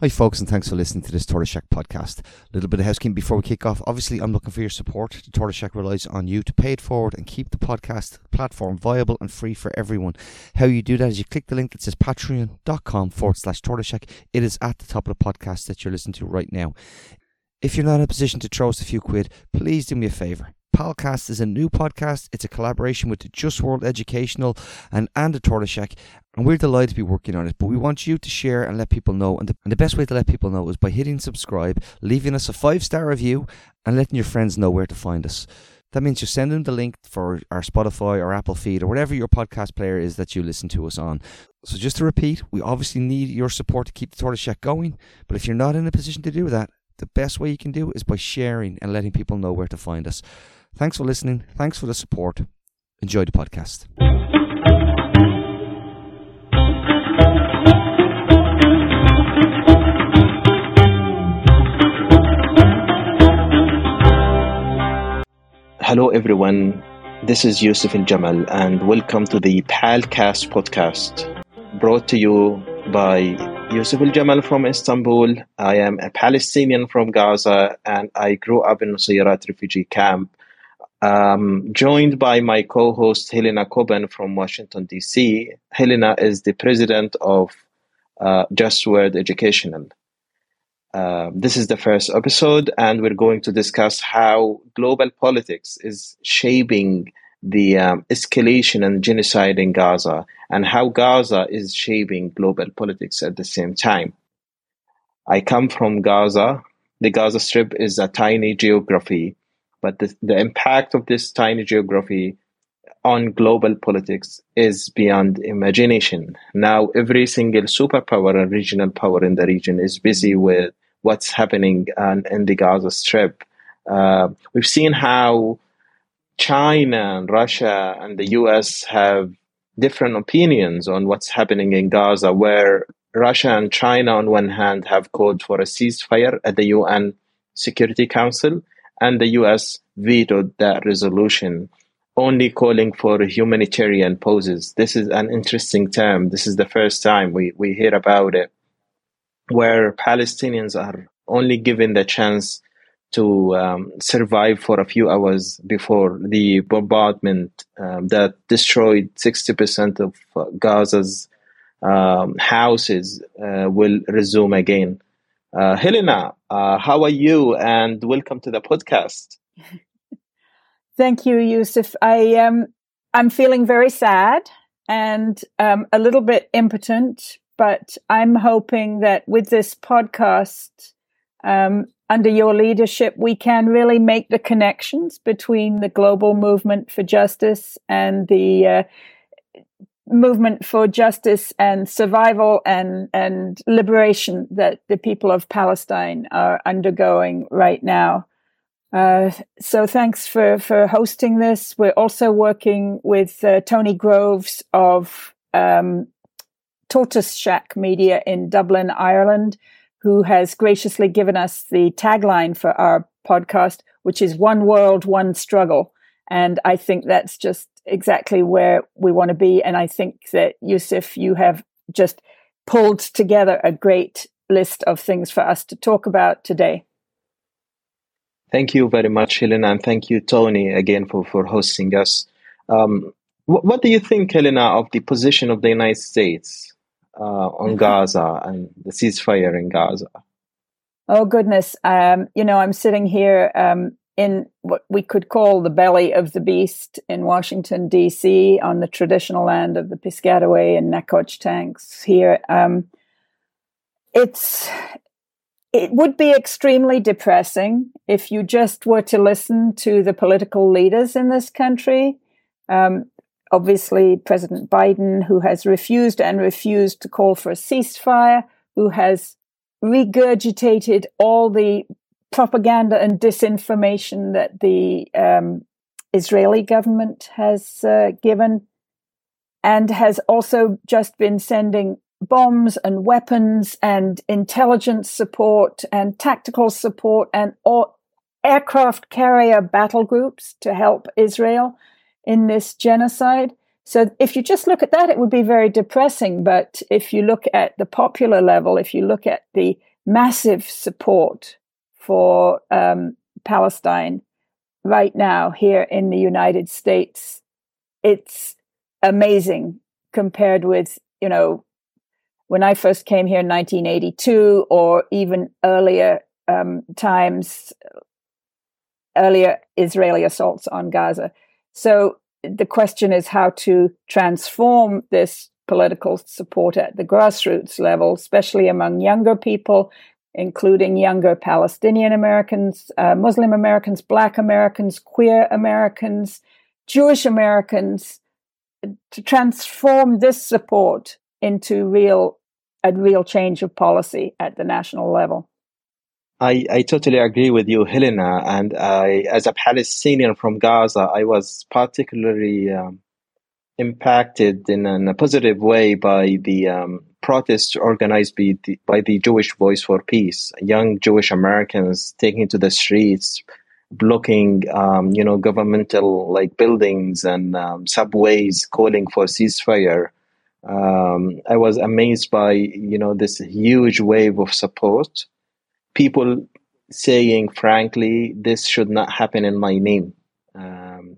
Hi, folks, and thanks for listening to this Tortoise Shack podcast. A little bit of housekeeping before we kick off. Obviously, I'm looking for your support. The Tortoise Shack relies on you to pay it forward and keep the podcast platform viable and free for everyone. How you do that is you click the link that says patreon.com forward slash Tortoise Shack. It is at the top of the podcast that you're listening to right now. If you're not in a position to throw us a few quid, please do me a favour. Palcast is a new podcast. It's a collaboration with the Just World Educational and, Tortoise Shack, and we're delighted to be working on it. But we want you to share and let people know. And the, and the best way to let people know is by hitting subscribe, leaving us a five star review, and letting your friends know where to find us. That means you send them the link for our Spotify or Apple feed or whatever your podcast player is that you listen to us on. So just to repeat, we obviously need your support to keep the Tortoise Shack going. But if you're not in a position to do that, the best way you can do is by sharing and letting people know where to find us. Thanks for listening. Thanks for the support. Enjoy the podcast. Hello, everyone. This is Yousef Aljamal, and welcome to the Palcast podcast, brought to you by Yousef Aljamal from Istanbul. I am a Palestinian from Gaza, and I grew up in Nusayrat refugee camp um, joined by my co-host Helena Cobban from Washington D.C. Helena is the president of uh, Just World Educational. Uh, this is the first episode, and we're going to discuss how global politics is shaping the um, escalation and genocide in Gaza, and how Gaza is shaping global politics at the same time. I come from Gaza. The Gaza Strip is a tiny geography but the, the impact of this tiny geography on global politics is beyond imagination. Now, every single superpower and regional power in the region is busy with what's happening on, in the Gaza Strip. Uh, we've seen how China and Russia and the US have different opinions on what's happening in Gaza, where Russia and China, on one hand, have called for a ceasefire at the UN Security Council, and the US vetoed that resolution, only calling for humanitarian pauses. This is an interesting term. This is the first time we, we hear about it, where Palestinians are only given the chance to um, survive for a few hours before the bombardment um, that destroyed 60% of Gaza's um, houses uh, will resume again. Uh, Helena, uh, how are you? And welcome to the podcast. Thank you, Yousef. I um, I'm feeling very sad and um, a little bit impotent, but I'm hoping that with this podcast, um, under your leadership, we can really make the connections between the global movement for justice and the uh, movement for justice and survival and, and liberation that the people of Palestine are undergoing right now. Uh, so thanks for, for hosting this. We're also working with uh, Tony Groves of um, Tortoise Shack Media in Dublin, Ireland, who has graciously given us the tagline for our podcast, which is One World, One Struggle. And I think that's just exactly where we want to be. And I think that Yousef, you have just pulled together a great list of things for us to talk about today. Thank you very much, Helena, and thank you, Tony, again for, for hosting us. Um, wh- what do you think, Helena, of the position of the United States uh, on mm-hmm. Gaza and the ceasefire in Gaza? Oh goodness! Um, you know, I'm sitting here um, in what we could call the belly of the beast in Washington, D.C., on the traditional land of the Piscataway and Nacotchtanks here. Um, it's it would be extremely depressing if you just were to listen to the political leaders in this country. Um, obviously, President Biden, who has refused and refused to call for a ceasefire, who has regurgitated all the propaganda and disinformation that the um, Israeli government has uh, given, and has also just been sending bombs and weapons and intelligence support and tactical support and aircraft carrier battle groups to help Israel in this genocide. So if you just look at that, it would be very depressing. But if you look at the popular level, if you look at the massive support for um, Palestine right now here in the United States. It's amazing compared with, you know, when I first came here in 1982 or even earlier um, times, earlier Israeli assaults on Gaza. So the question is how to transform this political support at the grassroots level, especially among younger people, including younger Palestinian Americans, uh, Muslim Americans, Black Americans, queer Americans, Jewish Americans, to transform this support into real a real change of policy at the national level. I, I totally agree with you, Helena. And I, as a Palestinian from Gaza, I was particularly um, impacted in, in, a positive way by the um, protests organized by the, by the Jewish Voice for Peace. Young Jewish Americans taking to the streets, blocking, um, you know, governmental like buildings and um, subways, calling for ceasefire. Um, I was amazed by you know this huge wave of support people saying frankly this should not happen in my name um,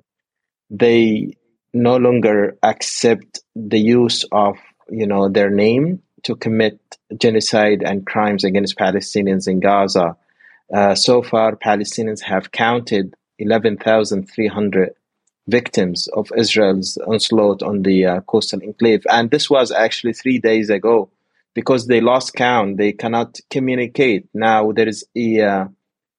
they no longer accept the use of you know their name to commit genocide and crimes against palestinians in gaza uh, so far palestinians have counted 11300 victims of israel's onslaught on the uh, coastal enclave and this was actually three days ago because they lost count. They cannot communicate. Now there is a uh,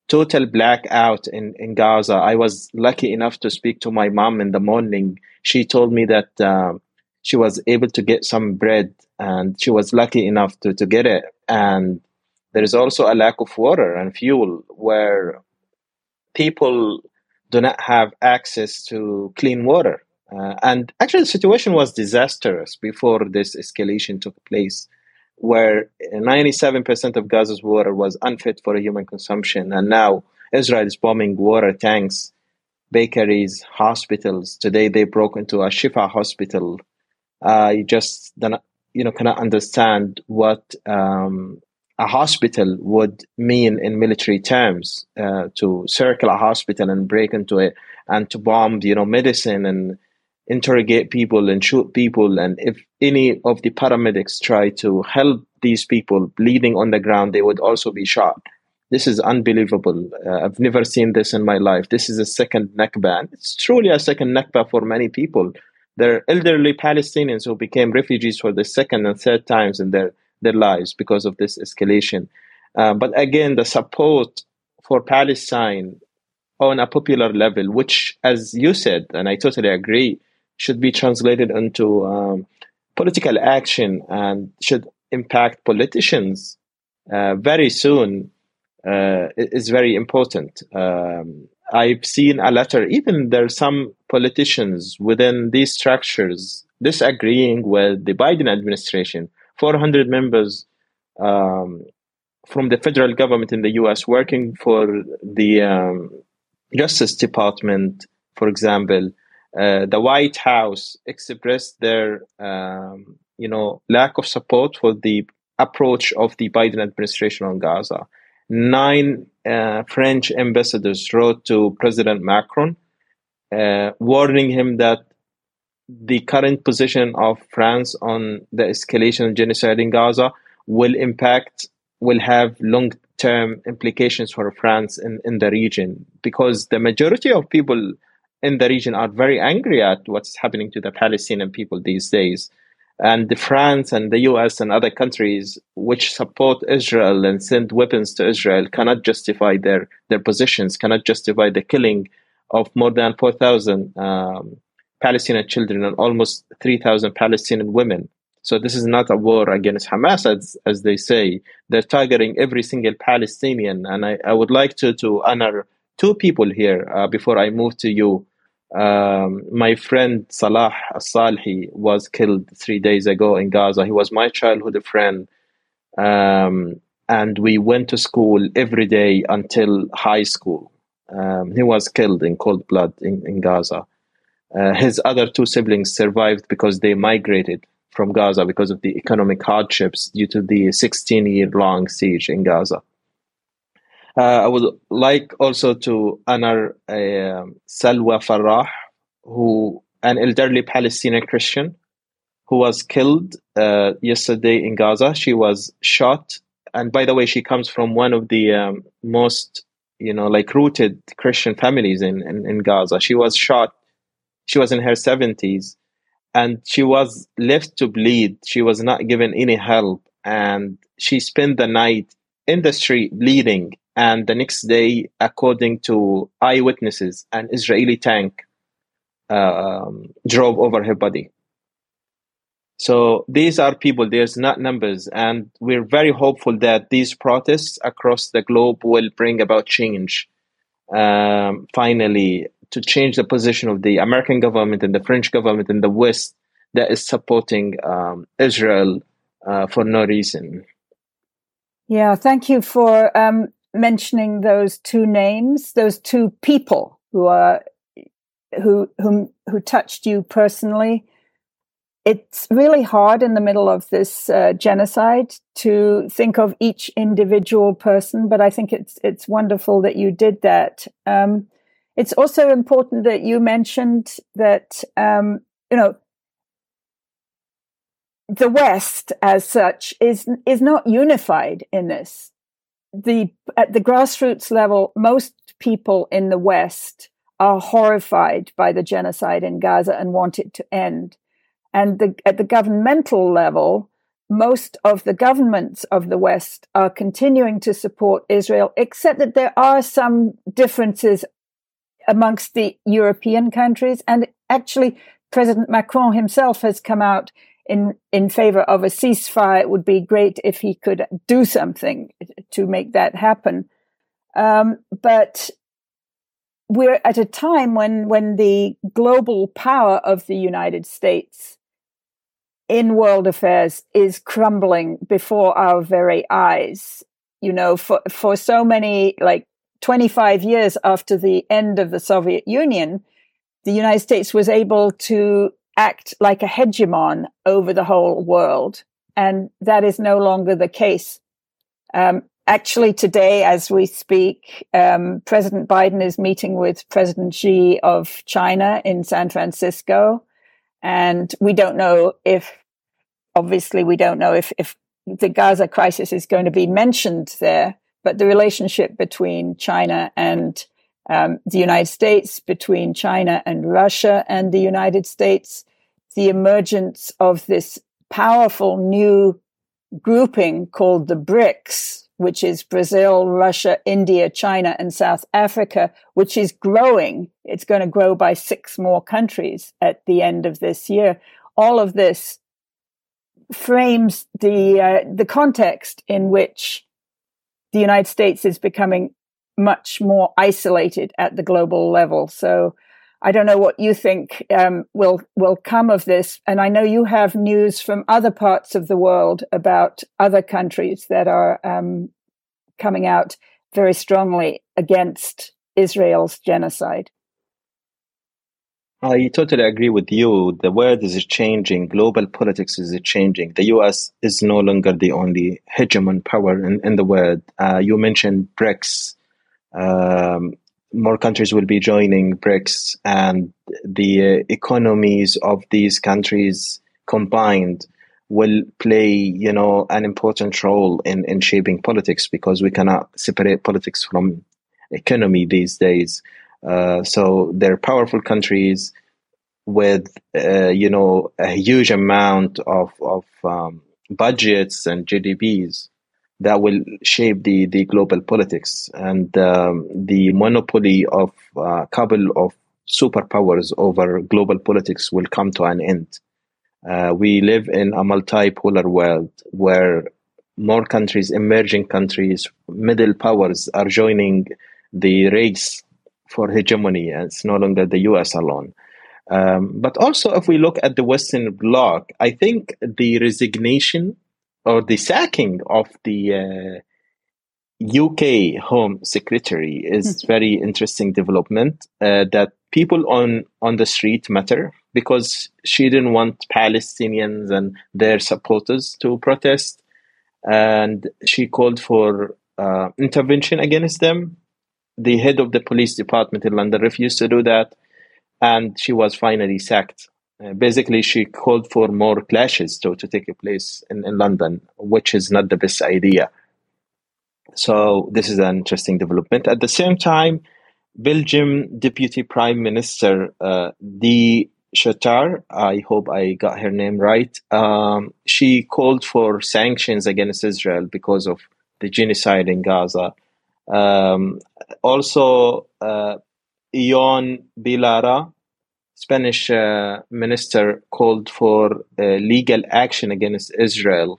total blackout in, in Gaza. I was lucky enough to speak to my mom in the morning. She told me that uh, she was able to get some bread and she was lucky enough to, to get it. And there is also a lack of water and fuel where people do not have access to clean water. Uh, and actually, the situation was disastrous before this escalation took place where 97% of Gaza's water was unfit for human consumption. And now Israel is bombing water tanks, bakeries, hospitals. Today they broke into a Shifa hospital. Uh, just you know cannot understand what um, a hospital would mean in military terms. Uh, to circle a hospital and break into it and to bomb you know medicine and interrogate people and shoot people. And if any of the paramedics try to help these people bleeding on the ground, they would also be shot. This is unbelievable. Uh, I've never seen this in my life. This is a second Nakba. It's truly a second Nakba for many people. There are elderly Palestinians who became refugees for the second and third times in their, their lives because of this escalation. Uh, but again, the support for Palestine on a popular level, which, as you said, and I totally agree, should be translated into um, political action and should impact politicians uh, very soon uh, is very important. Um, I've seen a letter, even there are some politicians within these structures disagreeing with the Biden administration. 400 members um, from the federal government in the US working for the um, Justice Department, for example, uh, the White House expressed their, um, you know, lack of support for the approach of the Biden administration on Gaza. Nine uh, French ambassadors wrote to President Macron, uh, warning him that the current position of France on the escalation of genocide in Gaza will impact, will have long term implications for France in, in the region because the majority of people in the region are very angry at what's happening to the Palestinian people these days. And France and the US and other countries which support Israel and send weapons to Israel cannot justify their, their positions, cannot justify the killing of more than 4,000 um, Palestinian children and almost 3,000 Palestinian women. So this is not a war against Hamas, as, as they say. They're targeting every single Palestinian. And I, I would like to, to honor two people here uh, before I move to you. Um, my friend Salah Salhi was killed three days ago in Gaza. He was my childhood friend. Um, and we went to school every day until high school. Um, he was killed in cold blood in, in Gaza. Uh, his other two siblings survived because they migrated from Gaza because of the economic hardships due to the 16 year long siege in Gaza. Uh, I would like also to honor uh, Salwa Farah, who an elderly Palestinian Christian who was killed uh, yesterday in Gaza. She was shot, and by the way, she comes from one of the um, most you know like rooted Christian families in, in in Gaza. She was shot. She was in her seventies, and she was left to bleed. She was not given any help, and she spent the night in the street bleeding. And the next day, according to eyewitnesses, an Israeli tank um, drove over her body. So these are people, there's not numbers. And we're very hopeful that these protests across the globe will bring about change. Um, finally, to change the position of the American government and the French government and the West that is supporting um, Israel uh, for no reason. Yeah, thank you for um, mentioning those two names, those two people who are who whom who touched you personally. It's really hard in the middle of this uh, genocide to think of each individual person, but I think it's it's wonderful that you did that. Um, it's also important that you mentioned that um, you know the West, as such, is is not unified in this. The at the grassroots level, most people in the West are horrified by the genocide in Gaza and want it to end. And the, at the governmental level, most of the governments of the West are continuing to support Israel, except that there are some differences amongst the European countries. And actually, President Macron himself has come out in, in favor of a ceasefire. It would be great if he could do something to make that happen. Um, but we're at a time when when the global power of the United States in world affairs is crumbling before our very eyes. You know, for for so many like 25 years after the end of the Soviet Union, the United States was able to act like a hegemon over the whole world. And that is no longer the case. Um, actually today as we speak um, president biden is meeting with president xi of china in san francisco and we don't know if obviously we don't know if, if the gaza crisis is going to be mentioned there but the relationship between china and um, the united states between china and russia and the united states the emergence of this powerful new grouping called the brics which is Brazil, Russia, India, China, and South Africa, which is growing. It's going to grow by six more countries at the end of this year. All of this frames the uh, the context in which the United States is becoming much more isolated at the global level. So I don't know what you think um, will will come of this, and I know you have news from other parts of the world about other countries that are um, coming out very strongly against Israel's genocide. I totally agree with you. The world is changing. Global politics is changing. The U.S. is no longer the only hegemon power in, in the world. Uh, you mentioned BRICS. Um, more countries will be joining BRICS, and the uh, economies of these countries combined will play, you know, an important role in, in shaping politics because we cannot separate politics from economy these days. Uh, so they're powerful countries with, uh, you know, a huge amount of of um, budgets and GDPs that will shape the, the global politics. And um, the monopoly of a uh, couple of superpowers over global politics will come to an end. Uh, we live in a multipolar world where more countries, emerging countries, middle powers are joining the race for hegemony. It's no longer the US alone. Um, but also, if we look at the Western Bloc, I think the resignation or the sacking of the uh, UK Home Secretary is hmm. very interesting development uh, that people on on the street matter because she didn't want Palestinians and their supporters to protest, and she called for uh, intervention against them. The head of the police department in London refused to do that, and she was finally sacked. Uh, basically, she called for more clashes to, to take place in, in London, which is not the best idea. So, this is an interesting development. At the same time, Belgium Deputy Prime Minister uh, De I hope I got her name right, um, she called for sanctions against Israel because of the genocide in Gaza. Um, also, uh, Ione Belarra, Spanish uh, minister, called for uh, legal action against Israel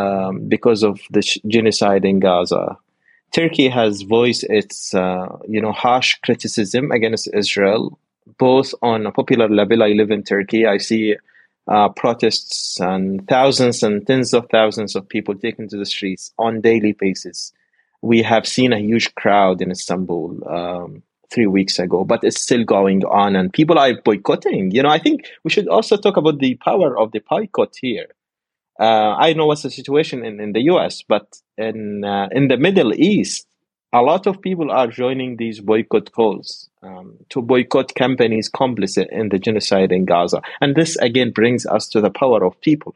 um, because of the sh- genocide in Gaza. Turkey has voiced its, uh, you know, harsh criticism against Israel, both on a popular level. I live in Turkey. I see uh, protests and thousands and tens of thousands of people taken to the streets on daily basis. We have seen a huge crowd in Istanbul um, three weeks ago, but it's still going on, and people are boycotting. You know, I think we should also talk about the power of the boycott here. Uh, I know what's the situation in, in the US, but in uh, in the Middle East, a lot of people are joining these boycott calls um, to boycott companies complicit in the genocide in Gaza, and this again brings us to the power of people.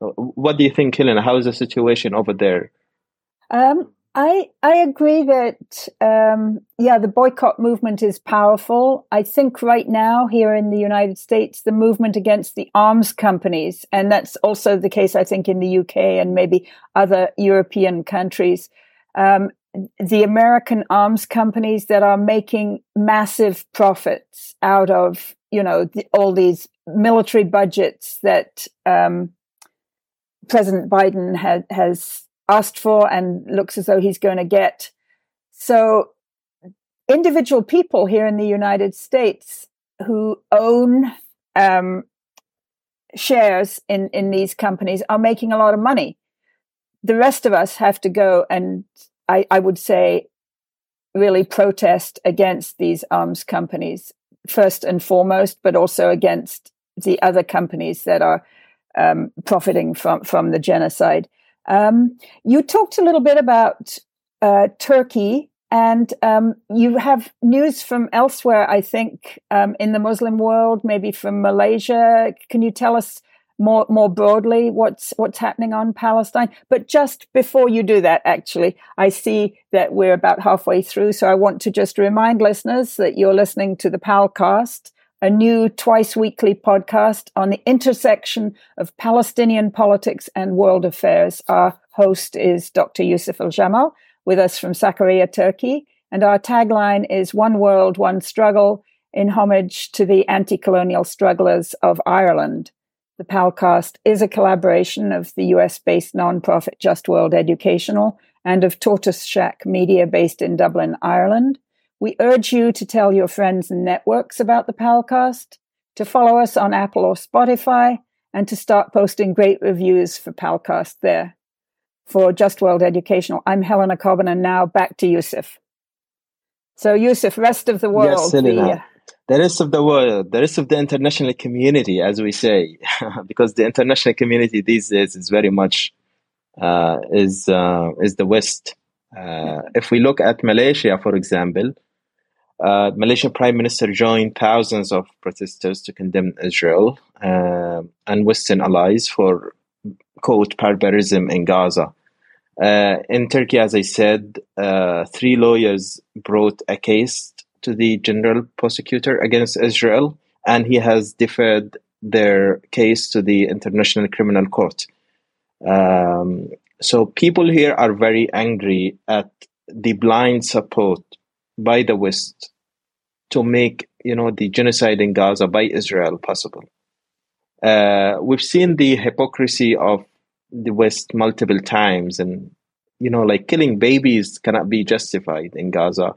Uh, what do you think, Helena? How is the situation over there? Um, I I agree that um, yeah, the boycott movement is powerful. I think right now here in the United States, the movement against the arms companies, and that's also the case, I think, in the UK and maybe other European countries. Um, the American arms companies that are making massive profits out of you know the, all these military budgets that um, President Biden ha- has asked for and looks as though he's going to get. So, individual people here in the United States who own um, shares in, in these companies are making a lot of money. The rest of us have to go and, I, I would say, really protest against these arms companies, first and foremost, but also against the other companies that are um, profiting from, from the genocide. Um, you talked a little bit about uh, Turkey, and um, you have news from elsewhere, I think, um, in the Muslim world, maybe from Malaysia. Can you tell us more more broadly what's what's happening on Palestine? But just before you do that, actually, I see that we're about halfway through, so I want to just remind listeners that you're listening to the Palcast a new twice weekly podcast on the intersection of Palestinian politics and world affairs. Our host is Dr. Yousef Aljamal with us from Sakarya, Turkey. And our tagline is One World, One Struggle in homage to the anti colonial strugglers of Ireland. The Palcast is a collaboration of the US based nonprofit Just World Educational and of Tortoise Shack Media based in Dublin, Ireland. We urge you to tell your friends and networks about the Palcast, to follow us on Apple or Spotify, and to start posting great reviews for Palcast there. For Just World Educational, I'm Helena Cobban, and now back to Yousef. So, Yousef, rest of the world. Yes, the, the rest of the world, the rest of the international community, as we say, because the international community these days is very much uh, is uh, is the West. Uh, if we look at Malaysia, for example, uh, Malaysian Prime Minister joined thousands of protesters to condemn Israel uh, and Western allies for quote barbarism in Gaza. Uh, in Turkey, as I said, uh, three lawyers brought a case to the general prosecutor against Israel, and he has deferred their case to the International Criminal Court. Um, so people here are very angry at the blind support by the West to make you know the genocide in Gaza by Israel possible. Uh, we've seen the hypocrisy of the West multiple times, and you know, like killing babies cannot be justified in Gaza.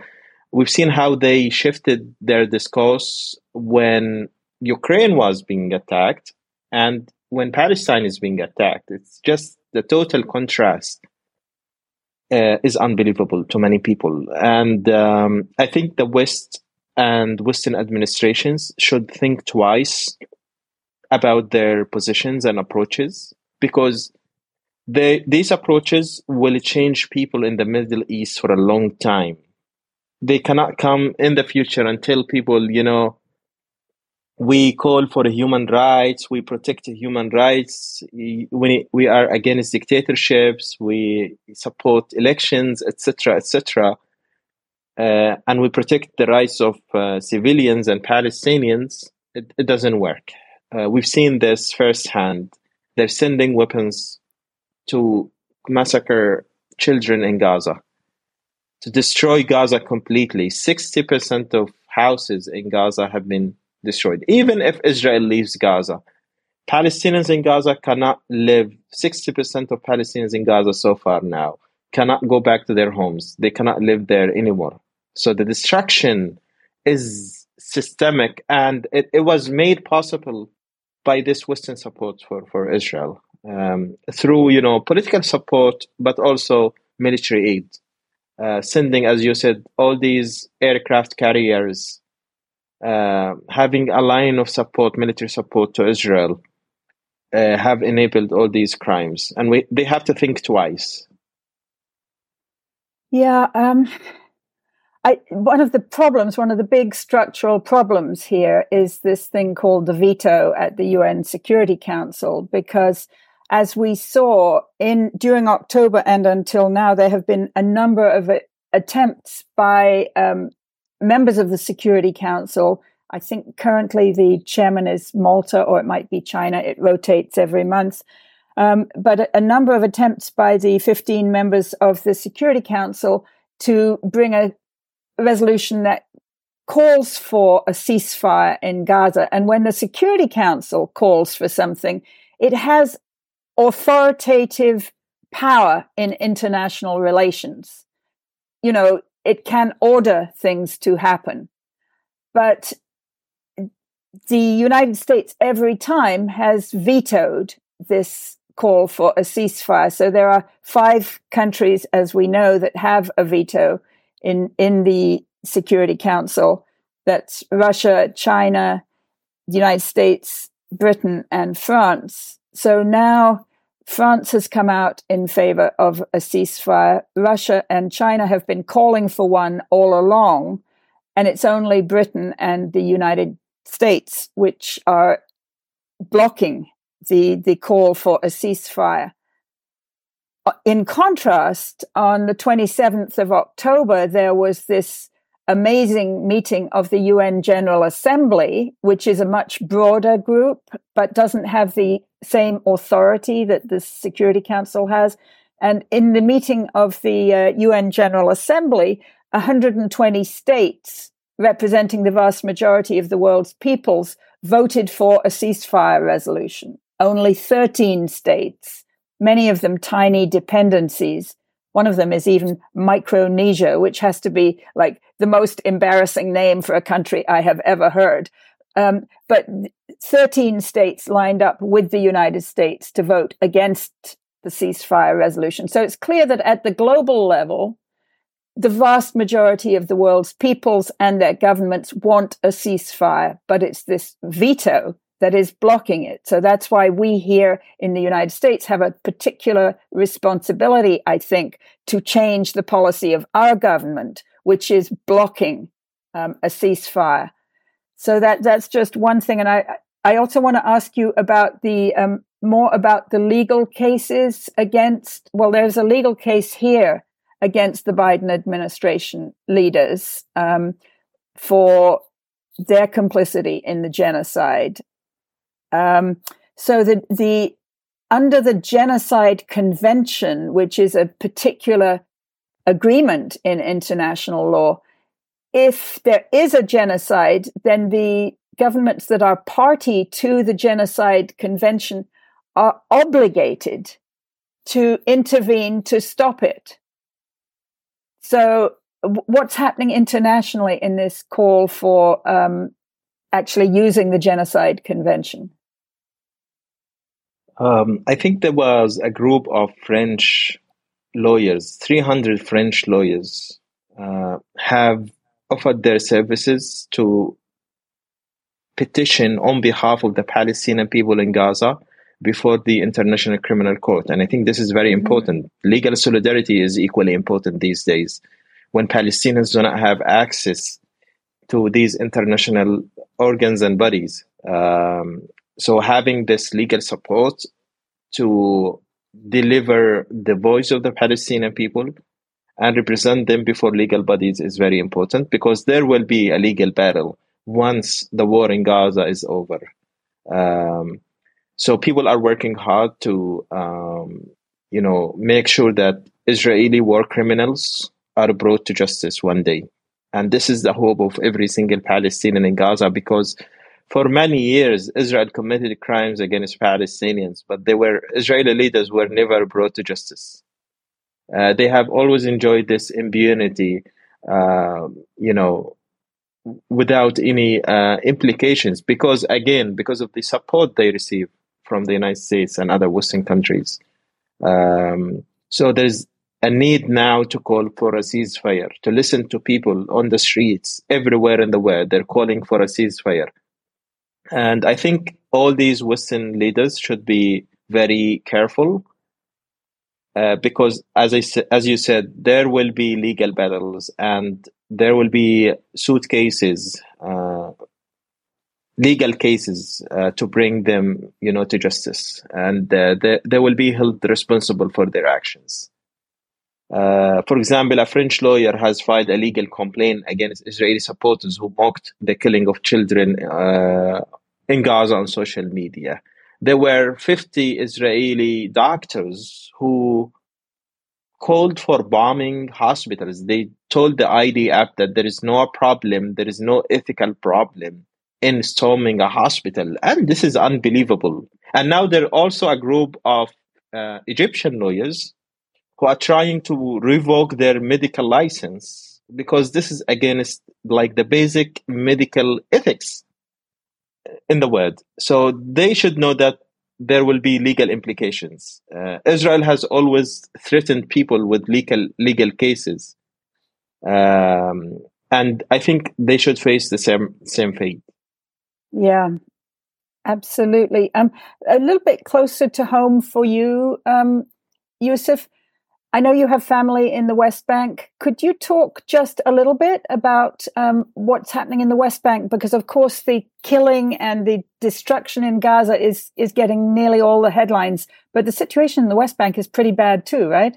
We've seen how they shifted their discourse when Ukraine was being attacked and when Palestine is being attacked. It's just the total contrast uh, is unbelievable to many people. And um, I think the West and Western administrations should think twice about their positions and approaches because they, these approaches will change people in the Middle East for a long time. They cannot come in the future and tell people, you know, we call for human rights, we protect human rights, we, we are against dictatorships, we support elections, etc., etc., uh, and we protect the rights of uh, civilians and Palestinians. It, it doesn't work. Uh, we've seen this firsthand. They're sending weapons to massacre children in Gaza, to destroy Gaza completely. 60% of houses in Gaza have been destroyed. Even if Israel leaves Gaza, Palestinians in Gaza cannot live. 60% of Palestinians in Gaza so far now cannot go back to their homes. They cannot live there anymore. So the destruction is systemic and it, it was made possible by this Western support for, for Israel um, through, you know, political support, but also military aid. Uh, sending, as you said, all these aircraft carriers having a line of support, military support to Israel, uh, have enabled all these crimes, and we they have to think twice. Yeah, um, I, one of the problems, one of the big structural problems here is this thing called the veto at the UN Security Council, because as we saw in during October and until now, there have been a number of attempts by um, members of the Security Council. I think currently the chairman is Malta or it might be China. It rotates every month. Um, but a, a, number of attempts by the 15 members of the Security Council to bring a resolution that calls for a ceasefire in Gaza. And when the Security Council calls for something, it has authoritative power in international relations. You know, it can order things to happen. But the United States every time has vetoed this call for a ceasefire. So there are five countries, as we know, that have a veto in, in the Security Council. That's Russia, China, the United States, Britain, and France. So now France has come out in favor of a ceasefire. Russia and China have been calling for one all along. And it's only Britain and the United States which are blocking the, the call for a ceasefire. In contrast, on the 27th of October, there was this amazing meeting of the UN General Assembly, which is a much broader group, but doesn't have the same authority that the Security Council has. And in the meeting of the uh, UN General Assembly, 120 states representing the vast majority of the world's peoples voted for a ceasefire resolution. Only 13 states, many of them tiny dependencies, one of them is even Micronesia, which has to be like the most embarrassing name for a country I have ever heard. Um, but 13 states lined up with the United States to vote against the ceasefire resolution. So it's clear that at the global level, the vast majority of the world's peoples and their governments want a ceasefire, but it's this veto that is blocking it. So that's why we here in the United States have a particular responsibility, I think, to change the policy of our government, which is blocking um, a ceasefire. So that that's just one thing. And I I also want to ask you about the um, more about the legal cases against. Well, there's a legal case here against the Biden administration leaders um, for their complicity in the genocide um, so the the under the Genocide Convention, which is a particular agreement in international law, if there is a genocide, then the governments that are party to the Genocide Convention are obligated to intervene to stop it. So, what's happening internationally in this call for um, actually using the Genocide Convention? Um, I think there was a group of French lawyers, 300 French lawyers, uh, have offered their services to petition on behalf of the Palestinian people in Gaza before the International Criminal Court. And I think this is very mm-hmm. important. Mm-hmm. Legal solidarity is equally important these days. When Palestinians do not have access to these international organs and bodies. Um, so having this legal support to deliver the voice of the Palestinian people and represent them before legal bodies is very important because there will be a legal battle once the war in Gaza is over. Um, so people are working hard to, um, you know, make sure that Israeli war criminals are brought to justice one day. And this is the hope of every single Palestinian in Gaza because for many years Israel committed crimes against Palestinians, but they were Israeli leaders were never brought to justice. Uh, they have always enjoyed this impunity, uh, you know, without any uh, implications because again because of the support they receive from the United States and other Western countries. Um, so there's a need now to call for a ceasefire, to listen to people on the streets everywhere in the world. They're calling for a ceasefire. And I think all these Western leaders should be very careful uh, because, as I as you said, there will be legal battles and there will be suitcases, uh, legal cases uh, to bring them, you know, to justice, and uh, they, they will be held responsible for their actions. Uh, for example, a French lawyer has filed a legal complaint against Israeli supporters who mocked the killing of children uh, in Gaza on social media. There were 50 Israeli doctors who called for bombing hospitals. They told the IDF that there is no problem, there is no ethical problem in storming a hospital. And this is unbelievable. And now there are also a group of uh, Egyptian lawyers who are trying to revoke their medical license because this is against like the basic medical ethics in the world. So they should know that there will be legal implications. Uh, Israel has always threatened people with legal legal cases, um, and I think they should face the same same fate. Yeah, absolutely. Um, a little bit closer to home for you, um, Yousef. I know you have family in the West Bank. Could you talk just a little bit about um, what's happening in the West Bank? Because, of course, the killing and the destruction in Gaza is is getting nearly all the headlines, but the situation in the West Bank is pretty bad too, right?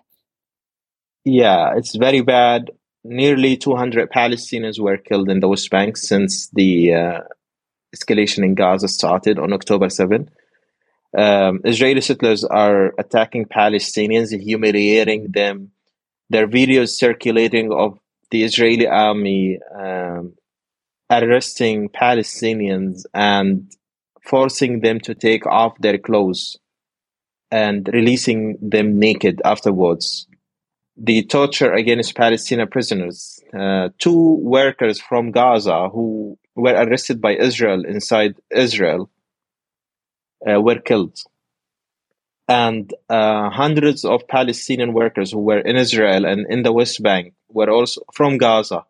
Yeah, it's very bad. Nearly 200 Palestinians were killed in the West Bank since the uh, escalation in Gaza started on October 7 um, Israeli settlers are attacking Palestinians, humiliating them. There are videos circulating of the Israeli army um, arresting Palestinians and forcing them to take off their clothes and releasing them naked afterwards. The torture against Palestinian prisoners. Uh, two workers from Gaza who were arrested by Israel inside Israel were killed. And uh, hundreds of Palestinian workers who were in Israel and in the West Bank were also from Gaza.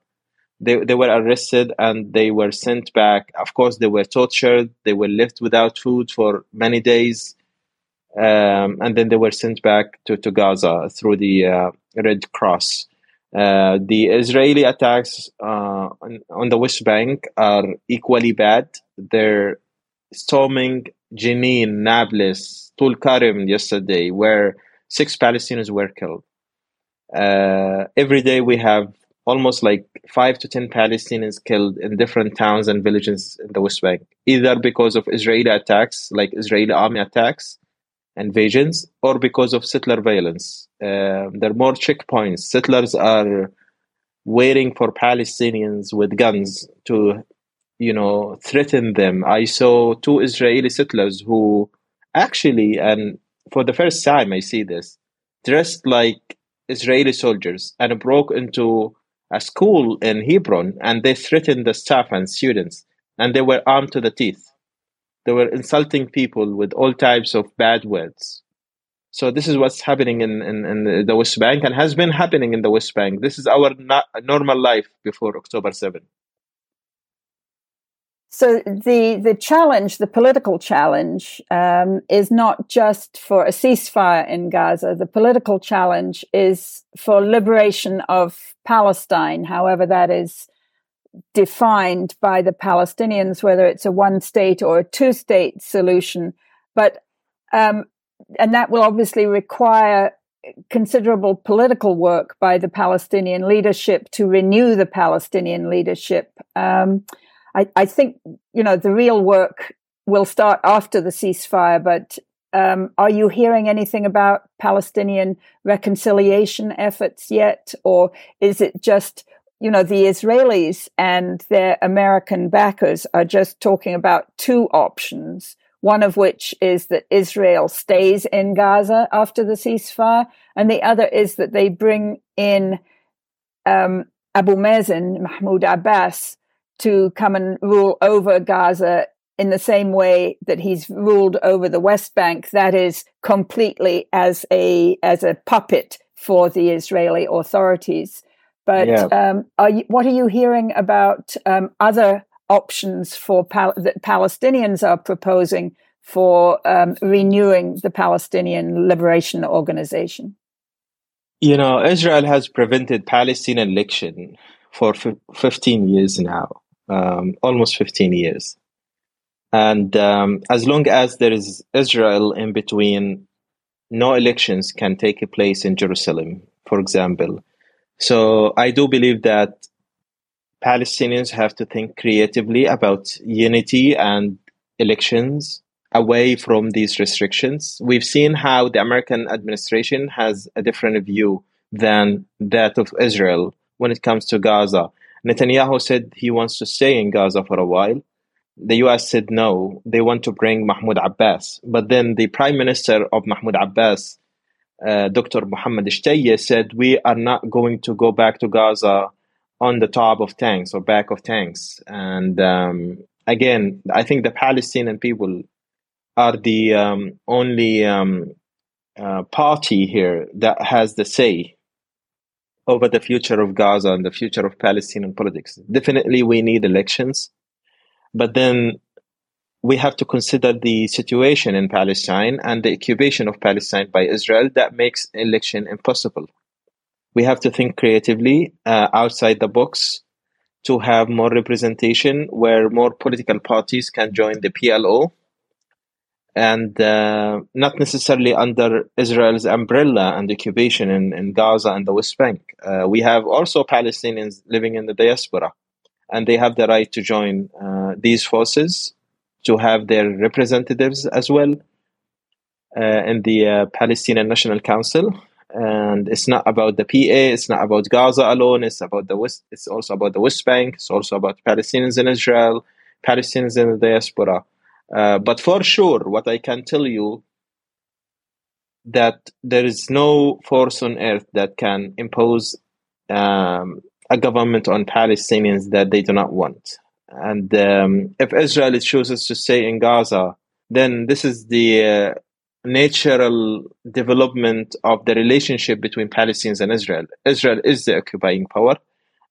They, they were arrested and they were sent back. Of course, they were tortured. They were left without food for many days. Um, and then they were sent back to, to Gaza through the uh, Red Cross. Uh, the Israeli attacks uh, on, on, the West Bank are equally bad. They're storming Jenin, Nablus, Tulkarem yesterday, where six Palestinians were killed. Uh, every day we have almost like five to ten Palestinians killed in different towns and villages in the West Bank, either because of Israeli attacks, like Israeli army attacks, invasions, or because of settler violence. Uh, there are more checkpoints. Settlers are waiting for Palestinians with guns to you know, threaten them. I saw two Israeli settlers who actually, and for the first time I see this, dressed like Israeli soldiers and broke into a school in Hebron and they threatened the staff and students and they were armed to the teeth. They were insulting people with all types of bad words. So this is what's happening in, in, in the West Bank and has been happening in the West Bank. This is our normal life before October 7. So the the challenge, the political challenge, um, is not just for a ceasefire in Gaza. The political challenge is for liberation of Palestine, however that is defined by the Palestinians, whether it's a one state or a two state solution. But um, and that will obviously require considerable political work by the Palestinian leadership to renew the Palestinian leadership. Um, I, I think, you know, the real work will start after the ceasefire, but um, are you hearing anything about Palestinian reconciliation efforts yet? Or is it just, you know, the Israelis and their American backers are just talking about two options, one of which is that Israel stays in Gaza after the ceasefire, and the other is that they bring in um, Abu Mazen, Mahmoud Abbas, to come and rule over Gaza in the same way that he's ruled over the West Bank, that is completely as a as a puppet for the Israeli authorities. But yeah. um, are you, what are you hearing about um, other options for Pal- that Palestinians are proposing for um, renewing the Palestinian Liberation Organization? You know, Israel has prevented Palestinian election for f- 15 years now um, almost 15 years. And um, as long as there is Israel in between, no elections can take place in Jerusalem, for example. So I do believe that Palestinians have to think creatively about unity and elections away from these restrictions. We've seen how the American administration has a different view than that of Israel when it comes to Gaza. Netanyahu said he wants to stay in Gaza for a while. The US said no, they want to bring Mahmoud Abbas. But then the prime minister of Mahmoud Abbas, uh, Dr. Mohammed Shtayyeh, said, We are not going to go back to Gaza on the top of tanks or back of tanks. And um, again, I think the Palestinian people are the um, only um, uh, party here that has the say over the future of Gaza and the future of Palestinian politics. Definitely, we need elections, but then we have to consider the situation in Palestine and the occupation of Palestine by Israel that makes election impossible. We have to think creatively uh, outside the box to have more representation where more political parties can join the PLO and uh, not necessarily under Israel's umbrella and occupation in, in Gaza and the West Bank. Uh, we have also Palestinians living in the diaspora, and they have the right to join uh, these forces, to have their representatives as well uh, in the uh, Palestinian National Council. And it's not about the PA, it's not about Gaza alone, it's about the West, it's also about the West Bank, it's also about Palestinians in Israel, Palestinians in the diaspora. Uh, but for sure, what I can tell you that there is no force on earth that can impose um, a government on Palestinians that they do not want. And um, if Israel chooses to stay in Gaza, then this is the uh, natural development of the relationship between Palestinians and Israel. Israel is the occupying power,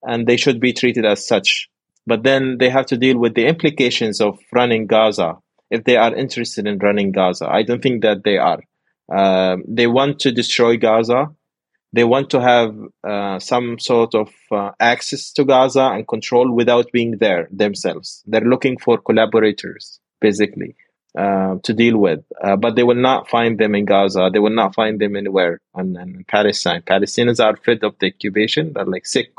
and they should be treated as such. But then they have to deal with the implications of running Gaza if they are interested in running Gaza. I don't think that they are. Uh, they want to destroy Gaza. They want to have uh, some sort of uh, access to Gaza and control without being there themselves. They're looking for collaborators, basically, uh, to deal with. Uh, but they will not find them in Gaza. They will not find them anywhere in, in Palestine. Palestinians are fed of the occupation. They're like sick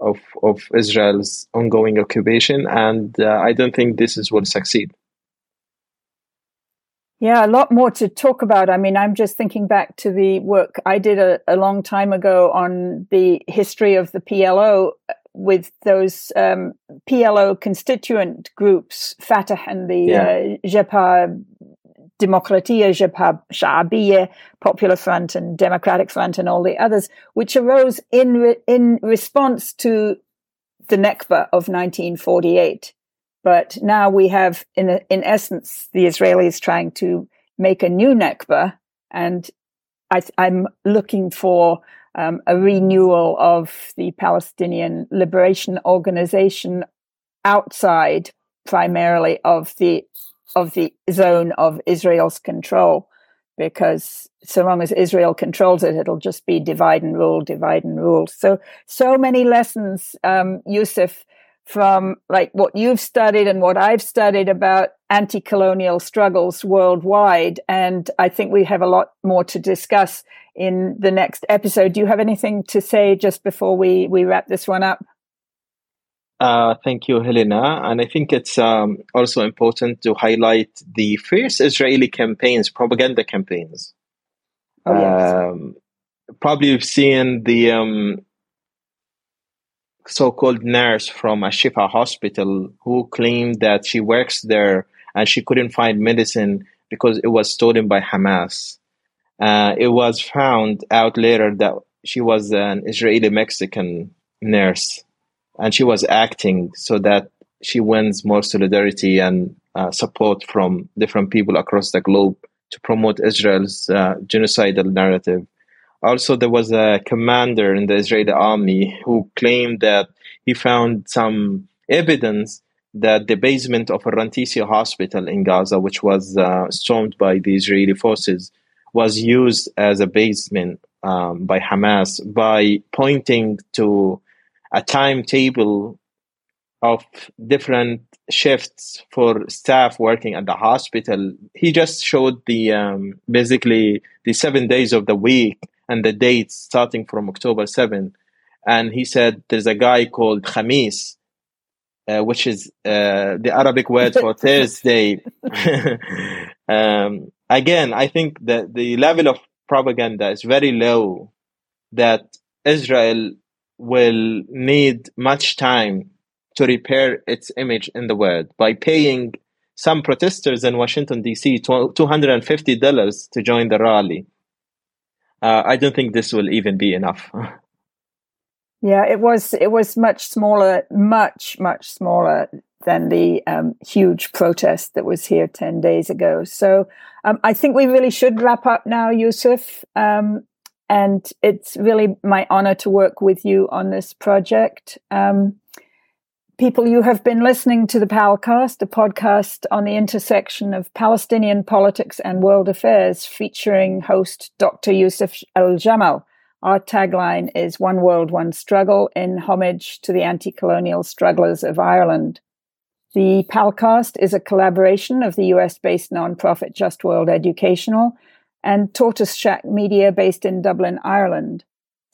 of of Israel's ongoing occupation, and uh, I don't think this is will succeed. Yeah, a lot more to talk about. I mean, I'm just thinking back to the work I did a, a long time ago on the history of the PLO with those um, PLO constituent groups, Fatah and the yeah. uh, Jabha Demokratia, Jabha Sha'abiyya, Popular Front and Democratic Front and all the others, which arose in, re- in response to the Nakba of 1948. But now we have, in, in essence, the Israelis trying to make a new Nakba And I, am looking for um, a renewal of the Palestinian Liberation Organization outside primarily of the of the zone of Israel's control because so long as Israel controls it, it'll just be divide and rule, divide and rule. So, so many lessons, um, Yousef, from like what you've studied and what I've studied about anti-colonial struggles worldwide. And I think we have a lot more to discuss in the next episode. Do you have anything to say just before we, we wrap this one up? Uh, thank you, Helena. And I think it's um, also important to highlight the first Israeli campaigns, propaganda campaigns. Oh, yes. Um, probably you've seen the um, so-called nurse from a Shifa hospital who claimed that she works there and she couldn't find medicine because it was stolen by Hamas. Uh, it was found out later that she was an Israeli Mexican nurse and she was acting so that she wins more solidarity and uh, support from different people across the globe to promote Israel's uh, genocidal narrative. Also, there was a commander in the Israeli army who claimed that he found some evidence that the basement of a Rantisi hospital in Gaza, which was uh, stormed by the Israeli forces, was used as a basement um, by Hamas by pointing to a timetable of different shifts for staff working at the hospital. He just showed the um, basically the seven days of the week and the dates starting from October 7. And he said there's a guy called Khamis, uh, which is uh, the Arabic word for Thursday. um, again, I think that the level of propaganda is very low that Israel will need much time to repair its image in the world by paying some protesters in Washington, D.C., $250 to join the rally. Uh, I don't think this will even be enough. yeah, it was it was much smaller, much much smaller than the um, huge protest that was here ten days ago. So um, I think we really should wrap up now, Yousef. Um, and it's really my honor to work with you on this project. Um, people, you have been listening to the Palcast, a podcast on the intersection of Palestinian politics and world affairs, featuring host Dr. Yusuf Al Jamal. Our tagline is One World, One Struggle, in homage to the anti colonial strugglers of Ireland. The Palcast is a collaboration of the US based nonprofit Just World Educational and Tortoise Shack Media based in Dublin, Ireland.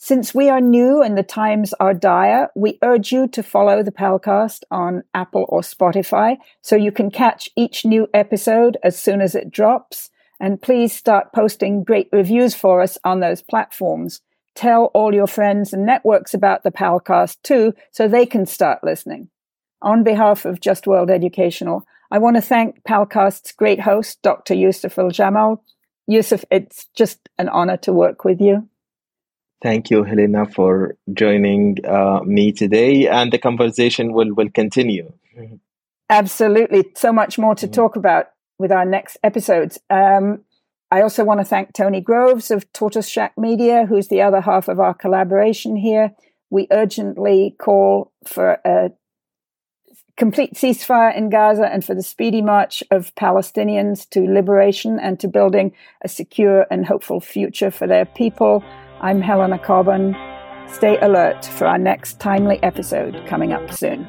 Since we are new and the times are dire, we urge you to follow the Palcast on Apple or Spotify so you can catch each new episode as soon as it drops. And please start posting great reviews for us on those platforms. Tell all your friends and networks about the Palcast too so they can start listening. On behalf of Just World Educational, I want to thank Palcast's great host, Dr. Yusuf Al Jamal, Yousef, it's just an honor to work with you. Thank you, Helena, for joining uh, me today, and the conversation will, will continue. Absolutely. So much more to mm-hmm. talk about with our next episodes. Um, I also want to thank Tony Groves of Tortoise Shack Media, who's the other half of our collaboration here. We urgently call for a complete ceasefire in Gaza and for the speedy march of Palestinians to liberation and to building a secure and hopeful future for their people. I'm Helena Cobban. Stay alert for our next timely episode coming up soon.